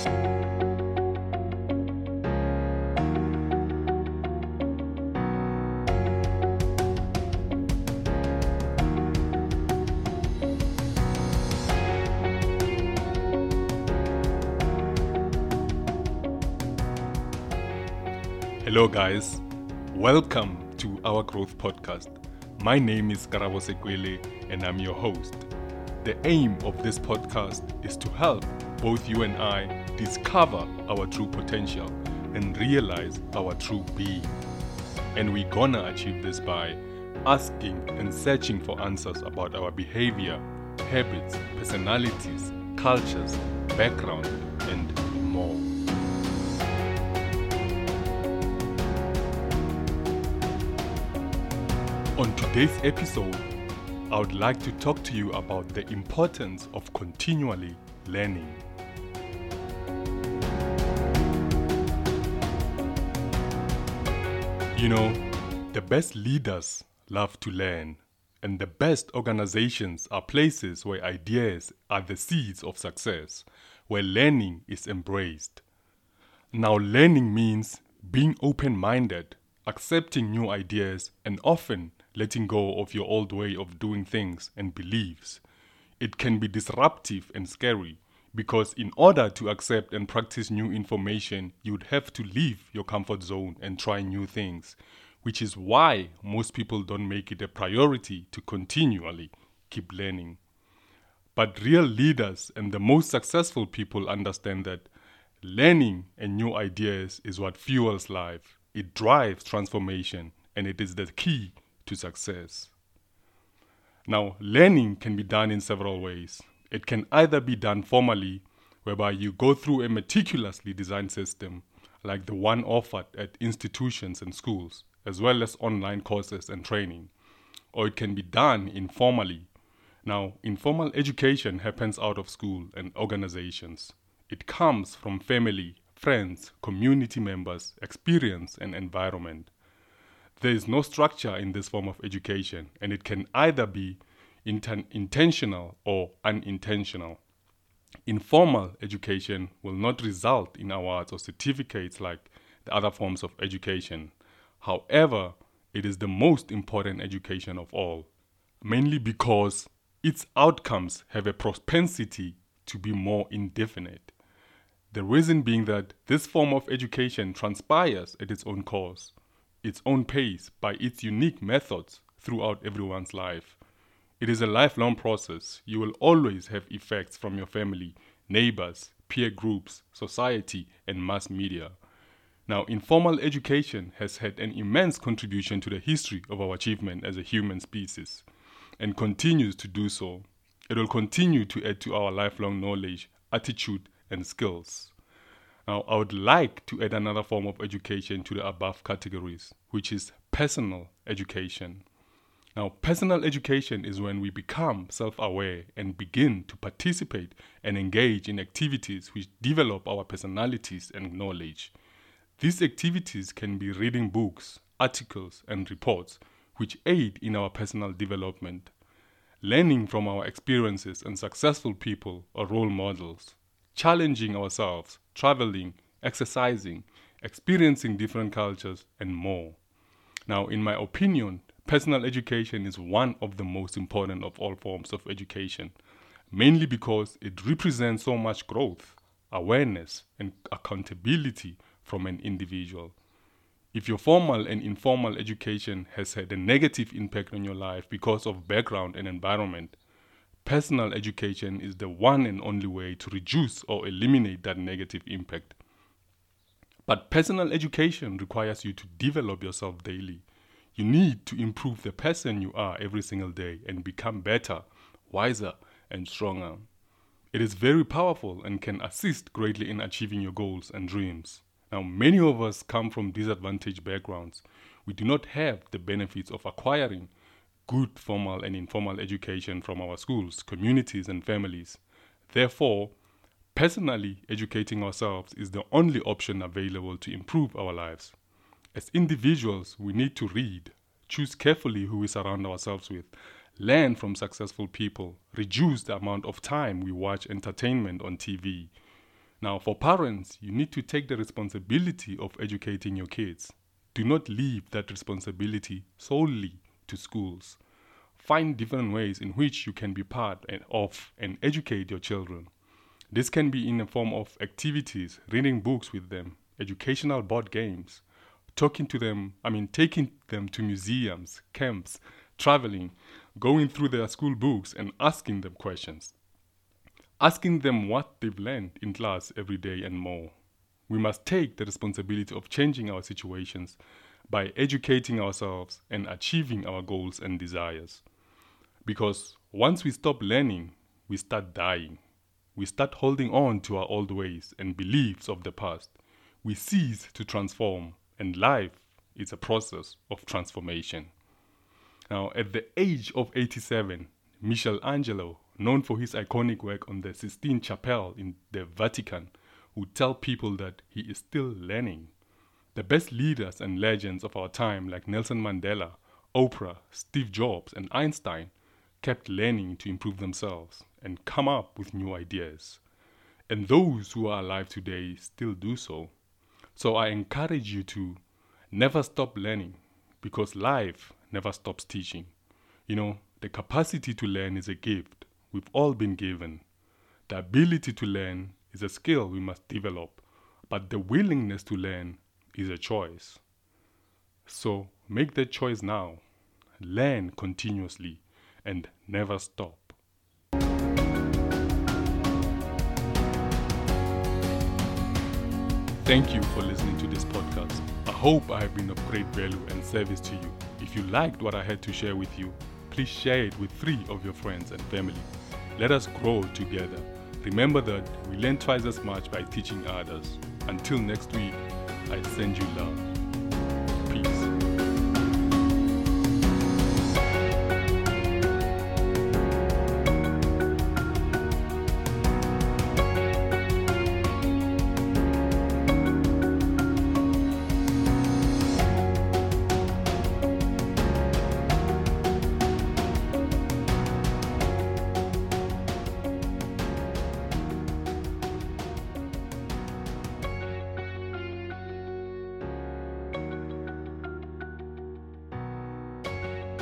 Hello, guys. Welcome to our growth podcast. My name is Karabo Sekwele, and I'm your host. The aim of this podcast is to help both you and I discover our true potential and realize our true being. And we're gonna achieve this by asking and searching for answers about our behavior, habits, personalities, cultures, background, and more. On today's episode, I would like to talk to you about the importance of continually learning. You know, the best leaders love to learn, and the best organizations are places where ideas are the seeds of success, where learning is embraced. Now, learning means being open minded, accepting new ideas, and often letting go of your old way of doing things and beliefs. It can be disruptive and scary because, in order to accept and practice new information, you'd have to leave your comfort zone and try new things, which is why most people don't make it a priority to continually keep learning. But real leaders and the most successful people understand that learning and new ideas is what fuels life. It drives transformation and it is the key to success. Now, learning can be done in several ways. It can either be done formally, whereby you go through a meticulously designed system, like the one offered at institutions and schools, as well as online courses and training, or it can be done informally. Now, informal education happens out of school and organizations. It comes from family, friends, community members, experience, and environment. There is no structure in this form of education, and it can either be inten- intentional or unintentional. Informal education will not result in awards or certificates like the other forms of education. However, it is the most important education of all, mainly because its outcomes have a propensity to be more indefinite. The reason being that this form of education transpires at its own course its own pace by its unique methods throughout everyone's life. It is a lifelong process. You will always have effects from your family, neighbors, peer groups, society, and mass media. Now, informal education has had an immense contribution to the history of our achievement as a human species and continues to do so. It will continue to add to our lifelong knowledge, attitude, and skills. Now, I would like to add another form of education to the above categories, which is personal education. Now, personal education is when we become self aware and begin to participate and engage in activities which develop our personalities and knowledge. These activities can be reading books, articles, and reports which aid in our personal development, learning from our experiences and successful people or role models, challenging ourselves, traveling, exercising, experiencing different cultures, and more. Now, in my opinion, personal education is one of the most important of all forms of education, mainly because it represents so much growth, awareness, and accountability from an individual. If your formal and informal education has had a negative impact on your life because of background and environment, personal education is the one and only way to reduce or eliminate that negative impact. But personal education requires you to develop yourself daily. You need to improve the person you are every single day and become better, wiser, and stronger. It is very powerful and can assist greatly in achieving your goals and dreams. Now, many of us come from disadvantaged backgrounds. We do not have the benefits of acquiring good formal and informal education from our schools, communities, and families. Therefore, personally educating ourselves is the only option available to improve our lives. As individuals, we need to read, choose carefully who we surround ourselves with, learn from successful people, reduce the amount of time we watch entertainment on TV. Now, for parents, you need to take the responsibility of educating your kids. Do not leave that responsibility solely to schools. Find different ways in which you can be part of and educate your children. This can be in the form of activities, reading books with them, educational board games, talking to them, I mean, taking them to museums, camps, traveling, going through their school books, and asking them questions. Asking them what they've learned in class every day and more. We must take the responsibility of changing our situations by educating ourselves and achieving our goals and desires. Because once we stop learning, we start dying. We start holding on to our old ways and beliefs of the past. We cease to transform, and life is a process of transformation. Now, at the age of 87, Michelangelo, known for his iconic work on the Sistine Chapel in the Vatican, would tell people that he is still learning. The best leaders and legends of our time, like Nelson Mandela, Oprah, Steve Jobs, and Einstein, kept learning to improve themselves and come up with new ideas. And those who are alive today still do so. So I encourage you to never stop learning because life never stops teaching. You know, the capacity to learn is a gift we've all been given. The ability to learn is a skill we must develop, but the willingness to learn is a choice. So make that choice now. Learn continuously and never stop. Thank you for listening to this podcast. I hope I have been of great value and service to you. If you liked what I had to share with you, please share it with three of your friends and family. Let us grow together. Remember that we learn twice as much by teaching others. Until next week, I send you love. Peace.